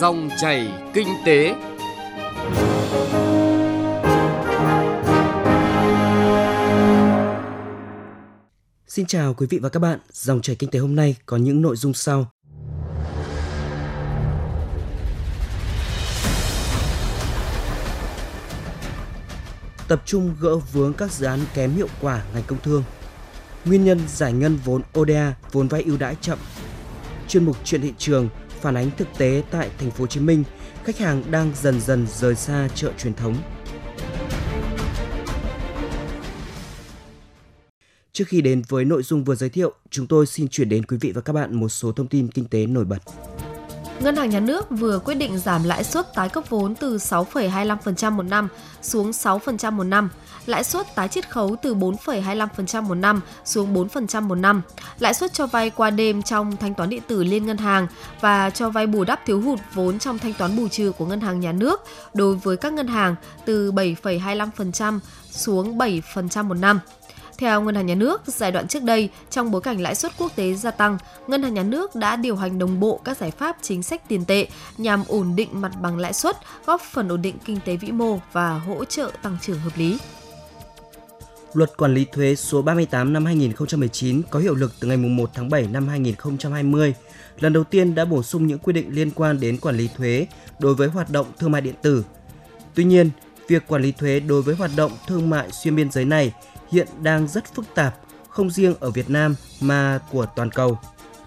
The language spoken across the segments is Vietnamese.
Dòng chảy kinh tế. Xin chào quý vị và các bạn. Dòng chảy kinh tế hôm nay có những nội dung sau. Tập trung gỡ vướng các dự án kém hiệu quả ngành công thương. Nguyên nhân giải ngân vốn ODA, vốn vay ưu đãi chậm. Chuyên mục chuyện thị trường phản ánh thực tế tại thành phố Hồ Chí Minh, khách hàng đang dần dần rời xa chợ truyền thống. Trước khi đến với nội dung vừa giới thiệu, chúng tôi xin chuyển đến quý vị và các bạn một số thông tin kinh tế nổi bật. Ngân hàng Nhà nước vừa quyết định giảm lãi suất tái cấp vốn từ 6,25% một năm xuống 6% một năm, lãi suất tái chiết khấu từ 4,25% một năm xuống 4% một năm, lãi suất cho vay qua đêm trong thanh toán điện tử liên ngân hàng và cho vay bù đắp thiếu hụt vốn trong thanh toán bù trừ của Ngân hàng Nhà nước đối với các ngân hàng từ 7,25% xuống 7% một năm. Theo Ngân hàng Nhà nước, giai đoạn trước đây, trong bối cảnh lãi suất quốc tế gia tăng, Ngân hàng Nhà nước đã điều hành đồng bộ các giải pháp chính sách tiền tệ nhằm ổn định mặt bằng lãi suất, góp phần ổn định kinh tế vĩ mô và hỗ trợ tăng trưởng hợp lý. Luật quản lý thuế số 38 năm 2019 có hiệu lực từ ngày 1 tháng 7 năm 2020, lần đầu tiên đã bổ sung những quy định liên quan đến quản lý thuế đối với hoạt động thương mại điện tử. Tuy nhiên, việc quản lý thuế đối với hoạt động thương mại xuyên biên giới này hiện đang rất phức tạp, không riêng ở Việt Nam mà của toàn cầu.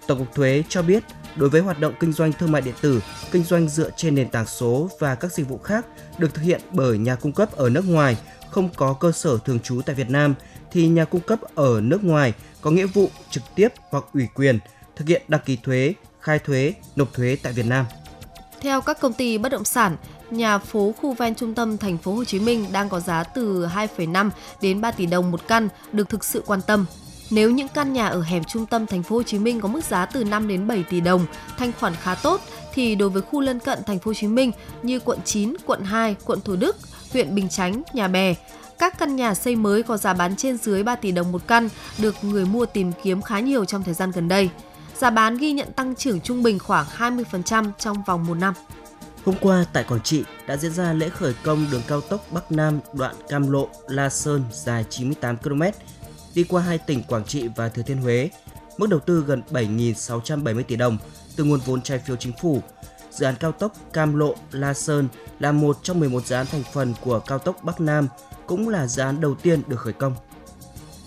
Tổng cục Thuế cho biết, đối với hoạt động kinh doanh thương mại điện tử, kinh doanh dựa trên nền tảng số và các dịch vụ khác được thực hiện bởi nhà cung cấp ở nước ngoài không có cơ sở thường trú tại Việt Nam thì nhà cung cấp ở nước ngoài có nghĩa vụ trực tiếp hoặc ủy quyền thực hiện đăng ký thuế, khai thuế, nộp thuế tại Việt Nam. Theo các công ty bất động sản, nhà phố khu ven trung tâm thành phố Hồ Chí Minh đang có giá từ 2,5 đến 3 tỷ đồng một căn được thực sự quan tâm. Nếu những căn nhà ở hẻm trung tâm thành phố Hồ Chí Minh có mức giá từ 5 đến 7 tỷ đồng, thanh khoản khá tốt thì đối với khu lân cận thành phố Hồ Chí Minh như quận 9, quận 2, quận Thủ Đức, huyện Bình Chánh, Nhà Bè, các căn nhà xây mới có giá bán trên dưới 3 tỷ đồng một căn được người mua tìm kiếm khá nhiều trong thời gian gần đây. Giá bán ghi nhận tăng trưởng trung bình khoảng 20% trong vòng một năm. Hôm qua tại Quảng Trị đã diễn ra lễ khởi công đường cao tốc Bắc Nam đoạn Cam Lộ – La Sơn dài 98 km đi qua hai tỉnh Quảng Trị và Thừa Thiên Huế. Mức đầu tư gần 7.670 tỷ đồng từ nguồn vốn trái phiếu chính phủ. Dự án cao tốc Cam Lộ – La Sơn là một trong 11 dự án thành phần của cao tốc Bắc Nam, cũng là dự án đầu tiên được khởi công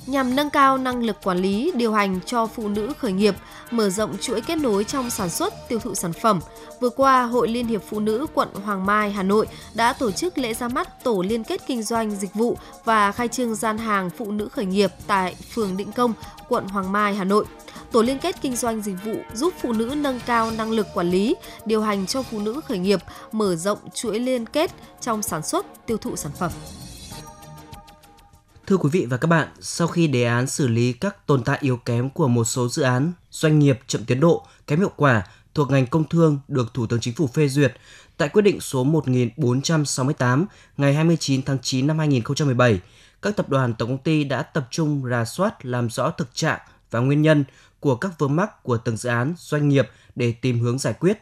nhằm nâng cao năng lực quản lý, điều hành cho phụ nữ khởi nghiệp, mở rộng chuỗi kết nối trong sản xuất, tiêu thụ sản phẩm. Vừa qua, Hội Liên hiệp Phụ nữ quận Hoàng Mai, Hà Nội đã tổ chức lễ ra mắt tổ liên kết kinh doanh dịch vụ và khai trương gian hàng phụ nữ khởi nghiệp tại phường Định Công, quận Hoàng Mai, Hà Nội. Tổ liên kết kinh doanh dịch vụ giúp phụ nữ nâng cao năng lực quản lý, điều hành cho phụ nữ khởi nghiệp, mở rộng chuỗi liên kết trong sản xuất, tiêu thụ sản phẩm. Thưa quý vị và các bạn, sau khi đề án xử lý các tồn tại yếu kém của một số dự án, doanh nghiệp chậm tiến độ, kém hiệu quả thuộc ngành công thương được Thủ tướng Chính phủ phê duyệt tại quyết định số 1468 ngày 29 tháng 9 năm 2017, các tập đoàn tổng công ty đã tập trung rà soát làm rõ thực trạng và nguyên nhân của các vướng mắc của từng dự án, doanh nghiệp để tìm hướng giải quyết.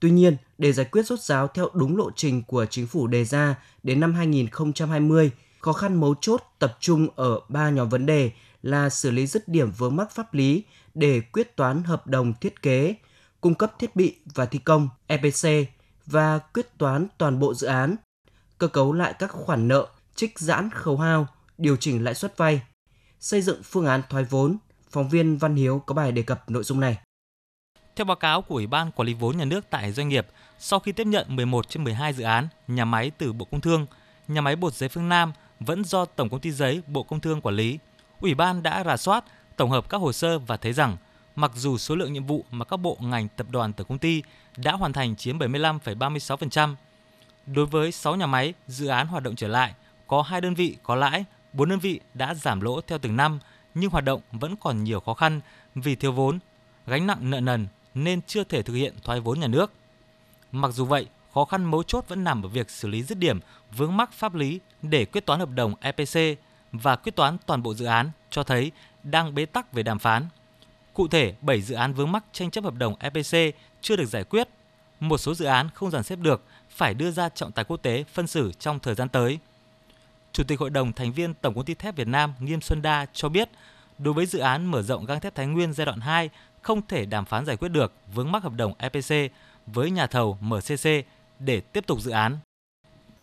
Tuy nhiên, để giải quyết rốt ráo theo đúng lộ trình của chính phủ đề ra đến năm 2020, khó khăn mấu chốt tập trung ở ba nhóm vấn đề là xử lý dứt điểm vướng mắc pháp lý để quyết toán hợp đồng thiết kế, cung cấp thiết bị và thi công EPC và quyết toán toàn bộ dự án, cơ cấu lại các khoản nợ, trích giãn khấu hao, điều chỉnh lãi suất vay, xây dựng phương án thoái vốn. Phóng viên Văn Hiếu có bài đề cập nội dung này. Theo báo cáo của Ủy ban Quản lý vốn nhà nước tại doanh nghiệp, sau khi tiếp nhận 11 trên 12 dự án nhà máy từ Bộ Công Thương, nhà máy bột giấy phương Nam vẫn do Tổng công ty giấy Bộ Công Thương quản lý. Ủy ban đã rà soát, tổng hợp các hồ sơ và thấy rằng mặc dù số lượng nhiệm vụ mà các bộ ngành tập đoàn tổng công ty đã hoàn thành chiếm 75,36%, đối với 6 nhà máy dự án hoạt động trở lại, có 2 đơn vị có lãi, 4 đơn vị đã giảm lỗ theo từng năm nhưng hoạt động vẫn còn nhiều khó khăn vì thiếu vốn, gánh nặng nợ nần nên chưa thể thực hiện thoái vốn nhà nước. Mặc dù vậy, khó khăn mấu chốt vẫn nằm ở việc xử lý dứt điểm vướng mắc pháp lý để quyết toán hợp đồng EPC và quyết toán toàn bộ dự án cho thấy đang bế tắc về đàm phán. Cụ thể, 7 dự án vướng mắc tranh chấp hợp đồng EPC chưa được giải quyết. một số dự án không dàn xếp được phải đưa ra trọng tài quốc tế phân xử trong thời gian tới. Chủ tịch Hội đồng thành viên Tổng công ty thép Việt Nam Nghiêm Xuân Đa cho biết, đối với dự án mở rộng gang thép Thái Nguyên giai đoạn 2 không thể đàm phán giải quyết được vướng mắc hợp đồng EPC với nhà thầu MCC để tiếp tục dự án.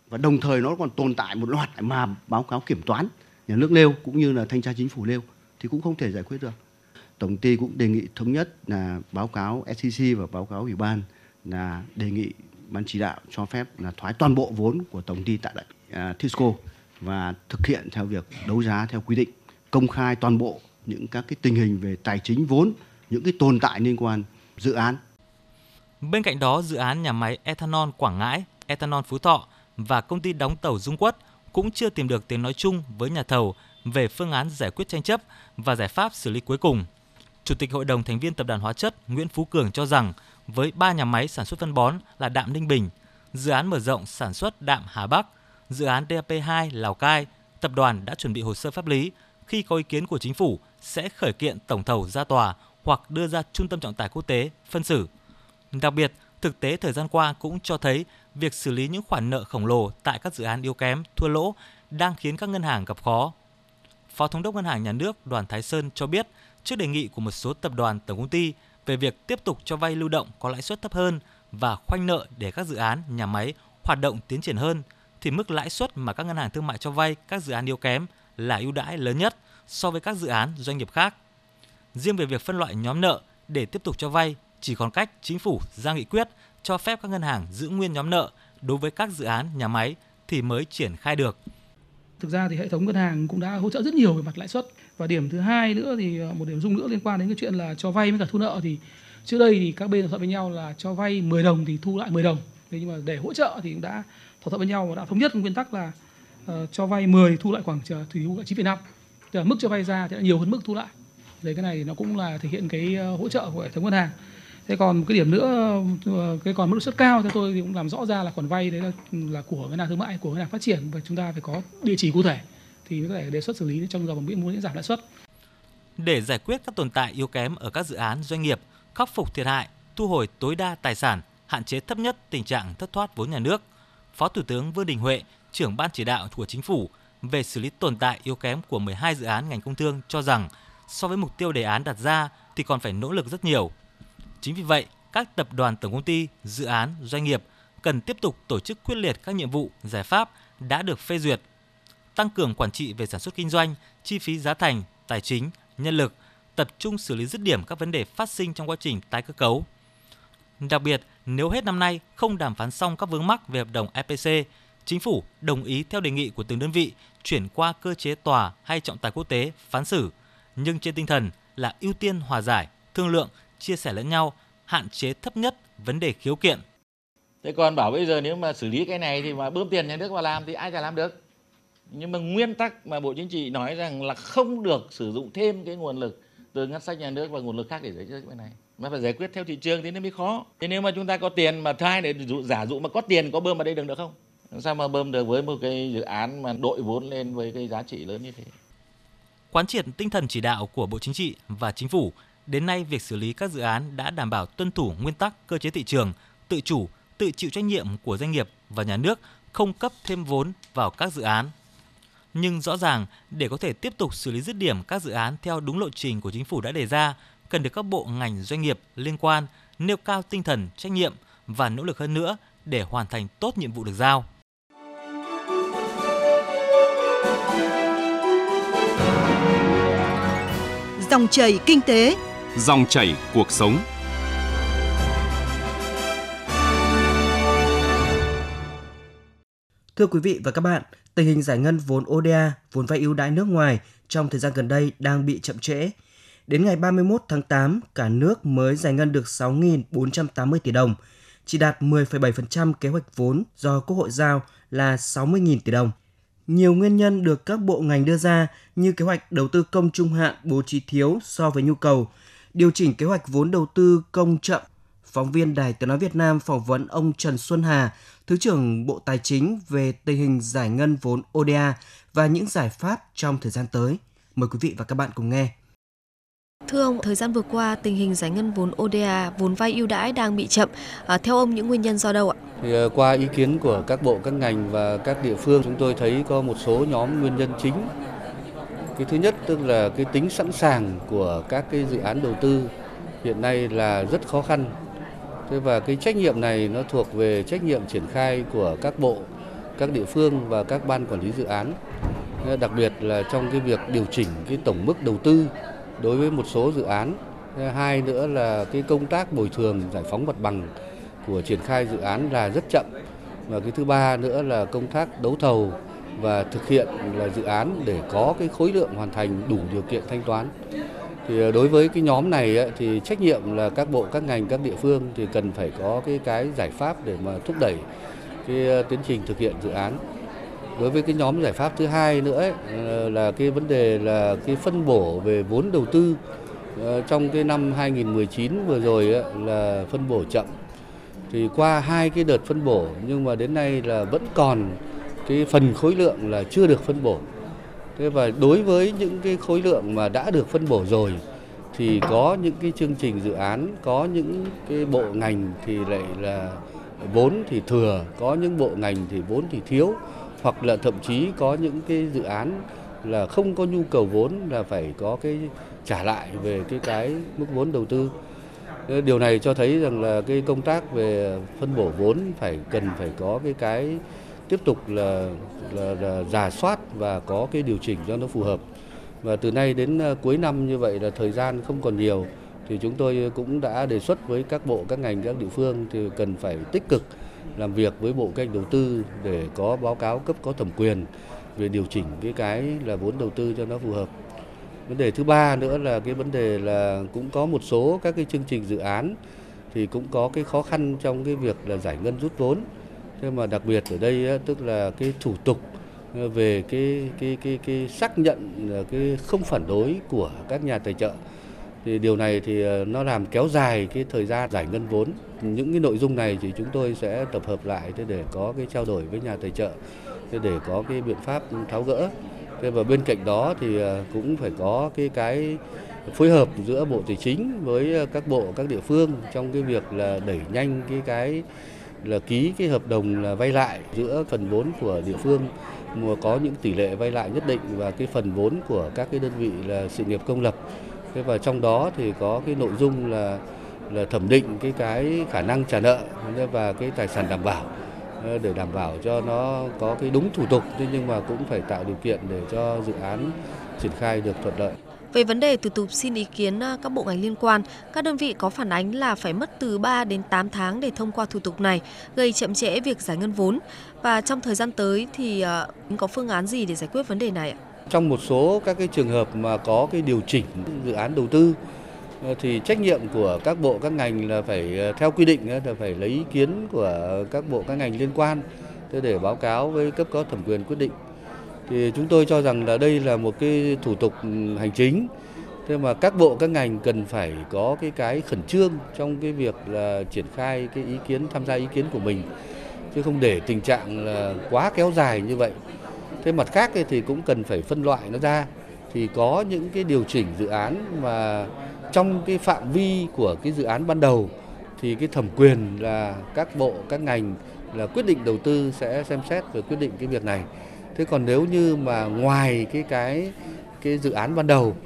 Và đồng thời nó còn tồn tại một loạt mà báo cáo kiểm toán nhà nước nêu cũng như là thanh tra chính phủ nêu thì cũng không thể giải quyết được. Tổng ty cũng đề nghị thống nhất là báo cáo SEC và báo cáo ủy ban là đề nghị ban chỉ đạo cho phép là thoái toàn bộ vốn của tổng ty tại uh, Tisco và thực hiện theo việc đấu giá theo quy định, công khai toàn bộ những các cái tình hình về tài chính vốn, những cái tồn tại liên quan dự án. Bên cạnh đó, dự án nhà máy ethanol Quảng Ngãi, ethanol Phú Thọ và công ty đóng tàu Dung Quất cũng chưa tìm được tiếng nói chung với nhà thầu về phương án giải quyết tranh chấp và giải pháp xử lý cuối cùng. Chủ tịch Hội đồng thành viên Tập đoàn Hóa chất Nguyễn Phú Cường cho rằng với ba nhà máy sản xuất phân bón là Đạm Ninh Bình, dự án mở rộng sản xuất Đạm Hà Bắc, dự án DAP2 Lào Cai, tập đoàn đã chuẩn bị hồ sơ pháp lý khi có ý kiến của chính phủ sẽ khởi kiện tổng thầu ra tòa hoặc đưa ra trung tâm trọng tài quốc tế phân xử. Đặc biệt, thực tế thời gian qua cũng cho thấy việc xử lý những khoản nợ khổng lồ tại các dự án yếu kém, thua lỗ đang khiến các ngân hàng gặp khó. Phó Thống đốc Ngân hàng Nhà nước Đoàn Thái Sơn cho biết, trước đề nghị của một số tập đoàn tổng công ty về việc tiếp tục cho vay lưu động có lãi suất thấp hơn và khoanh nợ để các dự án, nhà máy hoạt động tiến triển hơn, thì mức lãi suất mà các ngân hàng thương mại cho vay các dự án yếu kém là ưu đãi lớn nhất so với các dự án doanh nghiệp khác. Riêng về việc phân loại nhóm nợ để tiếp tục cho vay, chỉ còn cách chính phủ ra nghị quyết cho phép các ngân hàng giữ nguyên nhóm nợ đối với các dự án nhà máy thì mới triển khai được. Thực ra thì hệ thống ngân hàng cũng đã hỗ trợ rất nhiều về mặt lãi suất và điểm thứ hai nữa thì ờ, một điểm dung nữa liên quan đến cái chuyện là cho vay với cả thu nợ thì trước đây thì các bên thỏa thuận với nhau là cho vay 10 đồng thì thu lại 10 đồng. Thế nhưng mà để hỗ trợ thì cũng đã thỏa thuận với nhau và đã thống nhất nguyên tắc là uh, cho vay 10 thu lại khoảng thì thu lại 9,5. Tức là mức cho vay ra thì đã nhiều hơn mức thu lại. Đấy cái này nó cũng là thể hiện cái ờ, hỗ trợ của hệ thống ngân hàng thế còn một cái điểm nữa ờ, cái còn mức lãi suất cao theo tôi thì cũng làm rõ ra là khoản vay đấy là là của ngân hàng thương mại, của ngân hàng phát triển và chúng ta phải có địa chỉ cụ thể thì mới có thể đề xuất xử lý trong giờ mỹ muốn giảm lãi suất. Để giải quyết các tồn tại yếu kém ở các dự án doanh nghiệp, khắc phục thiệt hại, thu hồi tối đa tài sản, hạn chế thấp nhất tình trạng thất thoát vốn nhà nước, phó thủ tướng vương đình huệ, trưởng ban chỉ đạo của chính phủ về xử lý tồn tại yếu kém của 12 dự án ngành công thương cho rằng so với mục tiêu đề án đặt ra thì còn phải nỗ lực rất nhiều. Chính vì vậy, các tập đoàn tổng công ty, dự án, doanh nghiệp cần tiếp tục tổ chức quyết liệt các nhiệm vụ, giải pháp đã được phê duyệt, tăng cường quản trị về sản xuất kinh doanh, chi phí giá thành, tài chính, nhân lực, tập trung xử lý dứt điểm các vấn đề phát sinh trong quá trình tái cơ cấu. Đặc biệt, nếu hết năm nay không đàm phán xong các vướng mắc về hợp đồng EPC, chính phủ đồng ý theo đề nghị của từng đơn vị chuyển qua cơ chế tòa hay trọng tài quốc tế phán xử, nhưng trên tinh thần là ưu tiên hòa giải, thương lượng chia sẻ lẫn nhau, hạn chế thấp nhất vấn đề khiếu kiện. Thế còn bảo bây giờ nếu mà xử lý cái này thì mà bơm tiền nhà nước vào làm thì ai chả làm được. Nhưng mà nguyên tắc mà Bộ Chính trị nói rằng là không được sử dụng thêm cái nguồn lực từ ngân sách nhà nước và nguồn lực khác để giải quyết cái này. Mà phải giải quyết theo thị trường thì nó mới khó. Thế nếu mà chúng ta có tiền mà thay để giả dụ mà có tiền có bơm vào đây được được không? Sao mà bơm được với một cái dự án mà đội vốn lên với cái giá trị lớn như thế? Quán triệt tinh thần chỉ đạo của Bộ Chính trị và Chính phủ Đến nay, việc xử lý các dự án đã đảm bảo tuân thủ nguyên tắc cơ chế thị trường, tự chủ, tự chịu trách nhiệm của doanh nghiệp và nhà nước không cấp thêm vốn vào các dự án. Nhưng rõ ràng, để có thể tiếp tục xử lý dứt điểm các dự án theo đúng lộ trình của chính phủ đã đề ra, cần được các bộ ngành doanh nghiệp liên quan nêu cao tinh thần trách nhiệm và nỗ lực hơn nữa để hoàn thành tốt nhiệm vụ được giao. Dòng chảy kinh tế, Dòng chảy cuộc sống. Thưa quý vị và các bạn, tình hình giải ngân vốn ODA, vốn vay ưu đãi nước ngoài trong thời gian gần đây đang bị chậm trễ. Đến ngày 31 tháng 8, cả nước mới giải ngân được 6.480 tỷ đồng, chỉ đạt 10,7% kế hoạch vốn do Quốc hội giao là 60.000 tỷ đồng. Nhiều nguyên nhân được các bộ ngành đưa ra như kế hoạch đầu tư công trung hạn bố trí thiếu so với nhu cầu, điều chỉnh kế hoạch vốn đầu tư công chậm. Phóng viên Đài Tiếng Nói Việt Nam phỏng vấn ông Trần Xuân Hà, Thứ trưởng Bộ Tài chính về tình hình giải ngân vốn ODA và những giải pháp trong thời gian tới. Mời quý vị và các bạn cùng nghe. Thưa ông, thời gian vừa qua tình hình giải ngân vốn ODA, vốn vay ưu đãi đang bị chậm. À, theo ông những nguyên nhân do đâu ạ? Thì ờ, qua ý kiến của các bộ, các ngành và các địa phương, chúng tôi thấy có một số nhóm nguyên nhân chính. Cái thứ nhất tức là cái tính sẵn sàng của các cái dự án đầu tư hiện nay là rất khó khăn. Thế và cái trách nhiệm này nó thuộc về trách nhiệm triển khai của các bộ, các địa phương và các ban quản lý dự án. Đặc biệt là trong cái việc điều chỉnh cái tổng mức đầu tư đối với một số dự án. Hai nữa là cái công tác bồi thường giải phóng mặt bằng của triển khai dự án là rất chậm. Và cái thứ ba nữa là công tác đấu thầu và thực hiện là dự án để có cái khối lượng hoàn thành đủ điều kiện thanh toán. Thì ờ, đối với cái nhóm này thì trách nhiệm là các bộ, các ngành, các địa phương thì cần phải có cái cái giải pháp để mà thúc đẩy cái ờ, tiến trình thực hiện dự án. Đối với cái nhóm giải pháp thứ hai nữa ấy, ờ, là cái vấn đề là cái phân bổ về vốn đầu tư trong cái năm 2019 vừa rồi ấy, là phân bổ chậm. Thì qua hai cái đợt phân bổ nhưng mà đến nay là vẫn còn cái phần khối lượng là chưa được phân bổ. Thế và đối với những cái khối lượng mà đã được phân bổ rồi thì có những cái chương trình dự án, có những cái bộ ngành thì lại là vốn thì thừa, có những bộ ngành thì vốn thì thiếu hoặc là thậm chí có những cái dự án là không có nhu cầu vốn là phải có cái trả lại về cái cái mức vốn đầu tư. Điều này cho thấy rằng là cái công tác về phân bổ vốn phải cần phải có cái cái tiếp tục là, là, là giả soát và có cái điều chỉnh cho nó phù hợp. Và từ nay đến ờ, cuối năm như vậy là thời gian không còn nhiều thì chúng tôi cũng đã đề xuất với các bộ, các ngành, các địa phương thì cần phải tích cực làm việc với bộ cách đầu tư để có báo cáo cấp có thẩm quyền về điều chỉnh cái cái là vốn đầu tư cho nó phù hợp. Vấn đề thứ ba nữa là cái vấn đề là cũng có một số các cái chương trình dự án thì cũng có cái khó khăn trong cái việc là giải ngân rút vốn. Thế mà đặc biệt ở đây tức là cái thủ tục ờ, về cái cái cái cái xác nhận ờ, cái không phản đối của các nhà tài trợ thì điều này thì ờ, nó làm kéo dài cái thời gian giải ngân vốn. Những cái nội dung này thì chúng tôi sẽ tập hợp lại để có cái trao đổi với nhà tài trợ để có cái biện pháp tháo gỡ. Thế và bên cạnh đó thì cũng phải có cái cái phối hợp giữa Bộ Tài chính với các bộ, các địa phương trong cái việc là đẩy nhanh cái cái là ký cái hợp đồng là vay lại giữa phần vốn của địa phương, mà có những tỷ lệ vay lại nhất định và cái phần vốn của các cái đơn vị là sự nghiệp công lập. Thế và trong đó thì có cái nội dung là là thẩm định cái cái khả năng trả nợ và cái tài sản đảm bảo ờ, để đảm bảo cho nó có cái đúng thủ tục nhưng mà cũng phải tạo điều kiện để cho dự án triển khai được thuận lợi. Về vấn đề thủ tục xin ý kiến à, các bộ ngành liên quan, các đơn vị có phản ánh là phải mất từ 3 đến 8 tháng để thông qua thủ tục này, gây chậm trễ việc giải ngân vốn. Và trong thời gian tới thì à, có phương án gì để giải quyết vấn đề này ạ? Trong một số các cái trường hợp mà có cái điều chỉnh dự án đầu tư ờ, thì trách nhiệm của các bộ các ngành là phải ờ, theo quy định là phải lấy ý kiến của các bộ các ngành liên quan để báo cáo với cấp có thẩm quyền quyết định thì chúng tôi cho rằng là đây là một cái thủ tục ừ, hành chính. Thế mà các bộ, các ngành cần phải có cái cái khẩn trương trong cái việc là triển khai cái ý kiến, tham gia ý kiến của mình, chứ không để tình trạng là quá kéo dài như vậy. Thế mặt khác thì cũng cần phải phân loại nó ra. Thì có những cái điều chỉnh dự án mà trong cái phạm vi của cái dự án ban đầu, thì cái thẩm quyền là các bộ, các ngành là quyết định đầu tư sẽ xem xét và quyết định cái việc này thế còn nếu như mà ngoài cái cái cái dự án ban đầu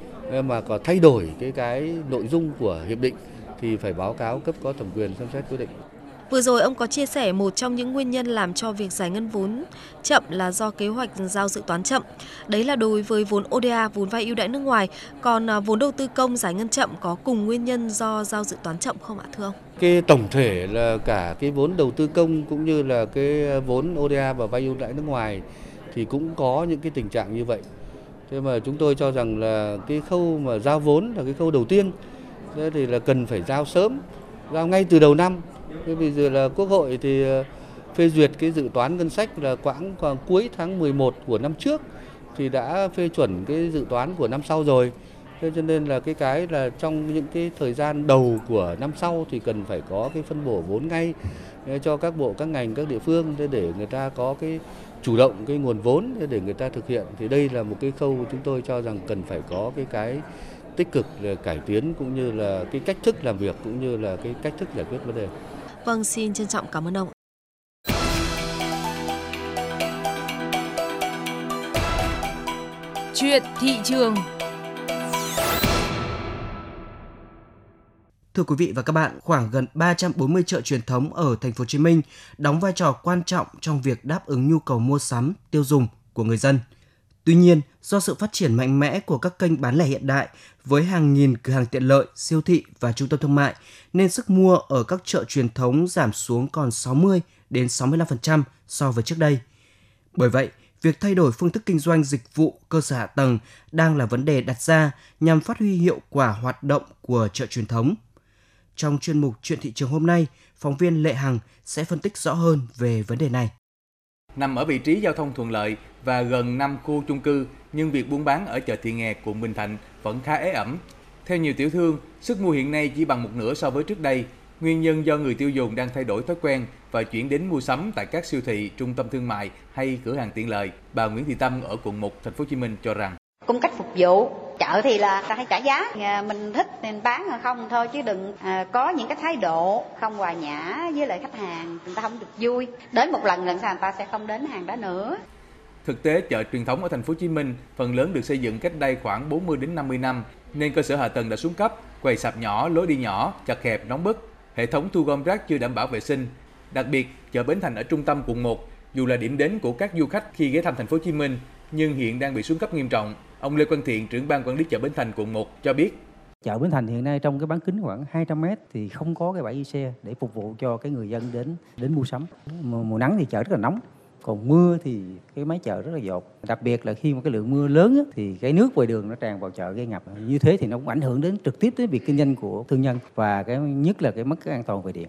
mà có thay đổi cái cái nội dung của hiệp định thì phải báo cáo cấp có thẩm quyền xem xét quyết định. Vừa rồi ông có chia sẻ một trong những nguyên nhân làm cho việc giải ngân vốn chậm là do kế hoạch giao dự toán chậm. Đấy là đối với vốn ODA, vốn vay ưu đãi nước ngoài. Còn à, vốn đầu tư công giải ngân chậm có cùng nguyên nhân do giao dự toán chậm không ạ thưa ông? Cái tổng thể là cả cái vốn đầu tư công cũng như là cái vốn ODA và vay ưu đãi nước ngoài thì cũng có những cái tình trạng như vậy. Thế mà chúng tôi cho rằng là cái khâu mà giao vốn là cái khâu đầu tiên. Thế thì là cần phải giao sớm, giao ngay từ đầu năm. Thế bây giờ là Quốc hội thì ờ, phê duyệt cái dự toán ngân sách là khoảng khoảng cuối tháng 11 của năm trước thì đã phê chuẩn cái dự toán của năm sau rồi. Thế cho nên là cái cái là trong những cái thời gian đầu của năm sau thì cần phải có cái phân bổ vốn ngay ờ, cho các bộ các ngành các địa phương để người ta có cái chủ động cái nguồn vốn để người ta thực hiện thì đây là một cái khâu chúng tôi cho rằng cần phải có cái cái tích cực để cải tiến cũng như là cái cách thức làm việc cũng như là cái cách thức giải quyết vấn đề. Vâng, xin trân trọng cảm ơn ông. Chuyện thị trường Thưa quý vị và các bạn, khoảng gần 340 chợ truyền thống ở thành phố Hồ Chí Minh đóng vai trò quan trọng trong việc đáp ứng nhu cầu mua sắm, tiêu dùng của người dân. Tuy nhiên, do sự phát triển mạnh mẽ của các kênh bán lẻ hiện đại với hàng nghìn cửa hàng tiện lợi, siêu thị và trung tâm thương mại nên sức mua ở các chợ truyền thống giảm xuống còn 60 đến 65% so với trước đây. Bởi vậy, việc thay đổi phương thức kinh doanh dịch vụ cơ sở hạ tầng đang là vấn đề đặt ra nhằm phát huy hiệu quả hoạt động của chợ truyền thống. Trong chuyên mục Chuyện thị trường hôm nay, phóng viên Lệ Hằng sẽ phân tích rõ hơn về vấn đề này. Nằm ở vị trí giao thông thuận lợi và gần 5 khu chung cư, nhưng việc buôn bán ở chợ Thị Nghè, quận Bình Thạnh vẫn khá ế ẩm. Theo nhiều tiểu thương, sức mua hiện nay chỉ bằng một nửa so với trước đây. Nguyên nhân do người tiêu dùng đang thay đổi thói quen và chuyển đến mua sắm tại các siêu thị, trung tâm thương mại hay cửa hàng tiện lợi. Bà Nguyễn Thị Tâm ở quận 1, thành phố Hồ Chí Minh cho rằng cung cách phục vụ. Chợ thì là ta hay trả giá. À, mình thích nên bán hay không thôi chứ đừng à, có những cái thái độ không hòa nhã với lại khách hàng người ta không được vui. Đến một lần lần sau người ta sẽ không đến hàng đó nữa. Thực tế chợ truyền thống ở thành phố Hồ Chí Minh phần lớn được xây dựng cách đây khoảng 40 đến 50 năm nên cơ sở hạ tầng đã xuống cấp, quầy sạp nhỏ, lối đi nhỏ, chật hẹp, nóng bức, hệ thống thu gom rác chưa đảm bảo vệ sinh. Đặc biệt, chợ Bến Thành ở trung tâm quận 1 dù là điểm đến của các du khách khi ghé thăm thành phố Hồ Chí Minh nhưng hiện đang bị xuống cấp nghiêm trọng. Ông Lê Quang Thiện, trưởng ban quản lý chợ Bến Thành quận 1 cho biết Chợ Bến Thành hiện nay trong cái bán kính khoảng 200 m thì không có cái bãi giữ xe để phục vụ cho cái người dân đến đến mua sắm. Mùa, mùa nắng thì chợ rất là nóng, còn mưa thì cái máy chợ rất là dột. Đặc biệt là khi mà cái lượng mưa lớn á, thì cái nước ngoài đường nó tràn vào chợ gây ngập. Như thế thì nó cũng ảnh hưởng đến trực tiếp đến việc kinh doanh của thương nhân và cái nhất là cái mất cái an toàn về điện.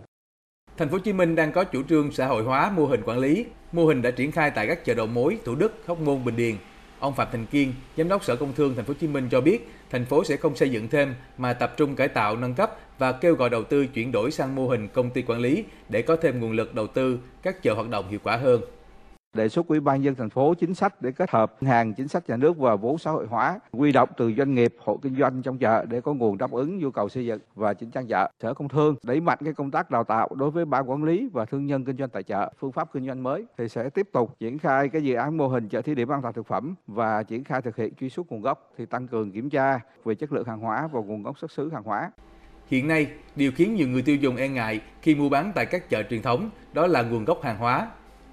Thành phố Hồ Chí Minh đang có chủ trương xã hội hóa mô hình quản lý. Mô hình đã triển khai tại các chợ đầu mối Thủ Đức, Hóc Môn, Bình Điền. Ông Phạm Thành Kiên, Giám đốc Sở Công Thương Thành phố Hồ Chí Minh cho biết, thành phố sẽ không xây dựng thêm mà tập trung cải tạo nâng cấp và kêu gọi đầu tư chuyển đổi sang mô hình công ty quản lý để có thêm nguồn lực đầu tư các chợ hoạt động hiệu quả hơn đề xuất ủy ban dân thành phố chính sách để kết hợp hàng chính sách nhà nước và vốn xã hội hóa quy động từ doanh nghiệp hộ kinh doanh trong chợ để có nguồn đáp ứng nhu cầu xây dựng và chỉnh trang chợ sở công thương đẩy mạnh cái công tác đào tạo đối với ban quản lý và thương nhân kinh doanh tại chợ phương pháp kinh doanh mới thì sẽ tiếp tục triển khai cái dự án mô hình chợ thí điểm an toàn thực phẩm và triển khai thực hiện truy xuất nguồn gốc thì tăng cường kiểm tra về chất lượng hàng hóa và nguồn gốc xuất xứ hàng hóa Hiện nay, điều khiến nhiều người tiêu dùng e ngại khi mua bán tại các chợ truyền thống đó là nguồn gốc hàng hóa.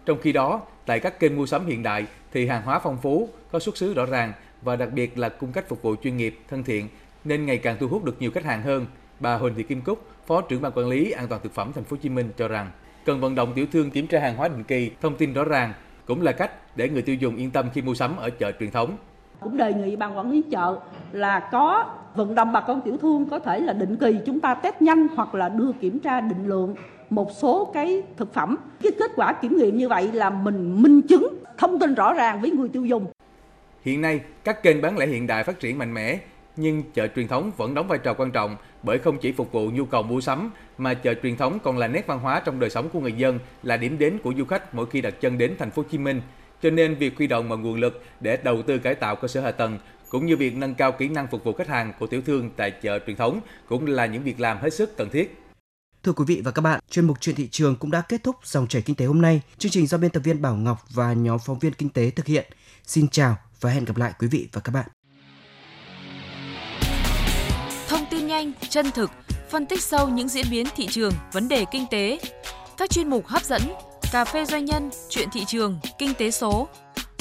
Trong khi đó, tại các kênh mua sắm hiện đại thì hàng hóa phong phú, có xuất xứ rõ ràng và đặc biệt là cung cách phục vụ chuyên nghiệp, thân thiện nên ngày càng thu hút được nhiều khách hàng hơn. Bà Huỳnh Thị Kim Cúc, Phó trưởng ban quản lý an toàn thực phẩm thành phố Hồ Chí Minh cho rằng cần vận động tiểu thương kiểm tra hàng hóa định kỳ, thông tin rõ ràng cũng là cách để người tiêu dùng yên tâm khi mua sắm ở chợ truyền thống. Cũng đề nghị ban quản lý chợ là có vận động bà con tiểu thương có thể là định kỳ chúng ta test nhanh hoặc là đưa kiểm tra định lượng một số cái thực phẩm. Cái kết quả kiểm nghiệm như vậy là mình minh chứng, thông tin rõ ràng với người tiêu dùng. Hiện nay, các kênh bán lẻ hiện đại phát triển mạnh mẽ, nhưng chợ truyền thống vẫn đóng vai trò quan trọng bởi không chỉ phục vụ nhu cầu mua sắm mà chợ truyền thống còn là nét văn hóa trong đời sống của người dân, là điểm đến của du khách mỗi khi đặt chân đến thành phố Hồ Chí Minh. Cho nên việc huy động mọi nguồn lực để đầu tư cải tạo cơ sở hạ tầng cũng như việc nâng cao kỹ năng phục vụ khách hàng của tiểu thương tại chợ truyền thống cũng là những việc làm hết sức cần thiết. Thưa quý vị và các bạn, chuyên mục chuyện thị trường cũng đã kết thúc dòng chảy kinh tế hôm nay. Chương trình do biên tập viên Bảo Ngọc và nhóm phóng viên kinh tế thực hiện. Xin chào và hẹn gặp lại quý vị và các bạn. Thông tin nhanh, chân thực, phân tích sâu những diễn biến thị trường, vấn đề kinh tế. Các chuyên mục hấp dẫn, cà phê doanh nhân, chuyện thị trường, kinh tế số.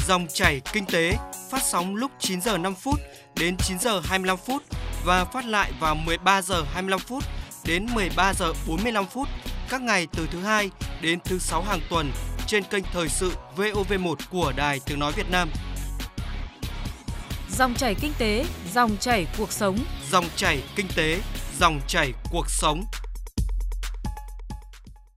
Dòng chảy kinh tế phát sóng lúc 9 giờ 5 phút đến 9 giờ 25 phút và phát lại vào 13 giờ 25 phút đến 13 giờ 45 phút các ngày từ thứ hai đến thứ sáu hàng tuần trên kênh thời sự VOV1 của Đài Tiếng nói Việt Nam. Dòng chảy kinh tế, dòng chảy cuộc sống. Dòng chảy kinh tế, dòng chảy cuộc sống.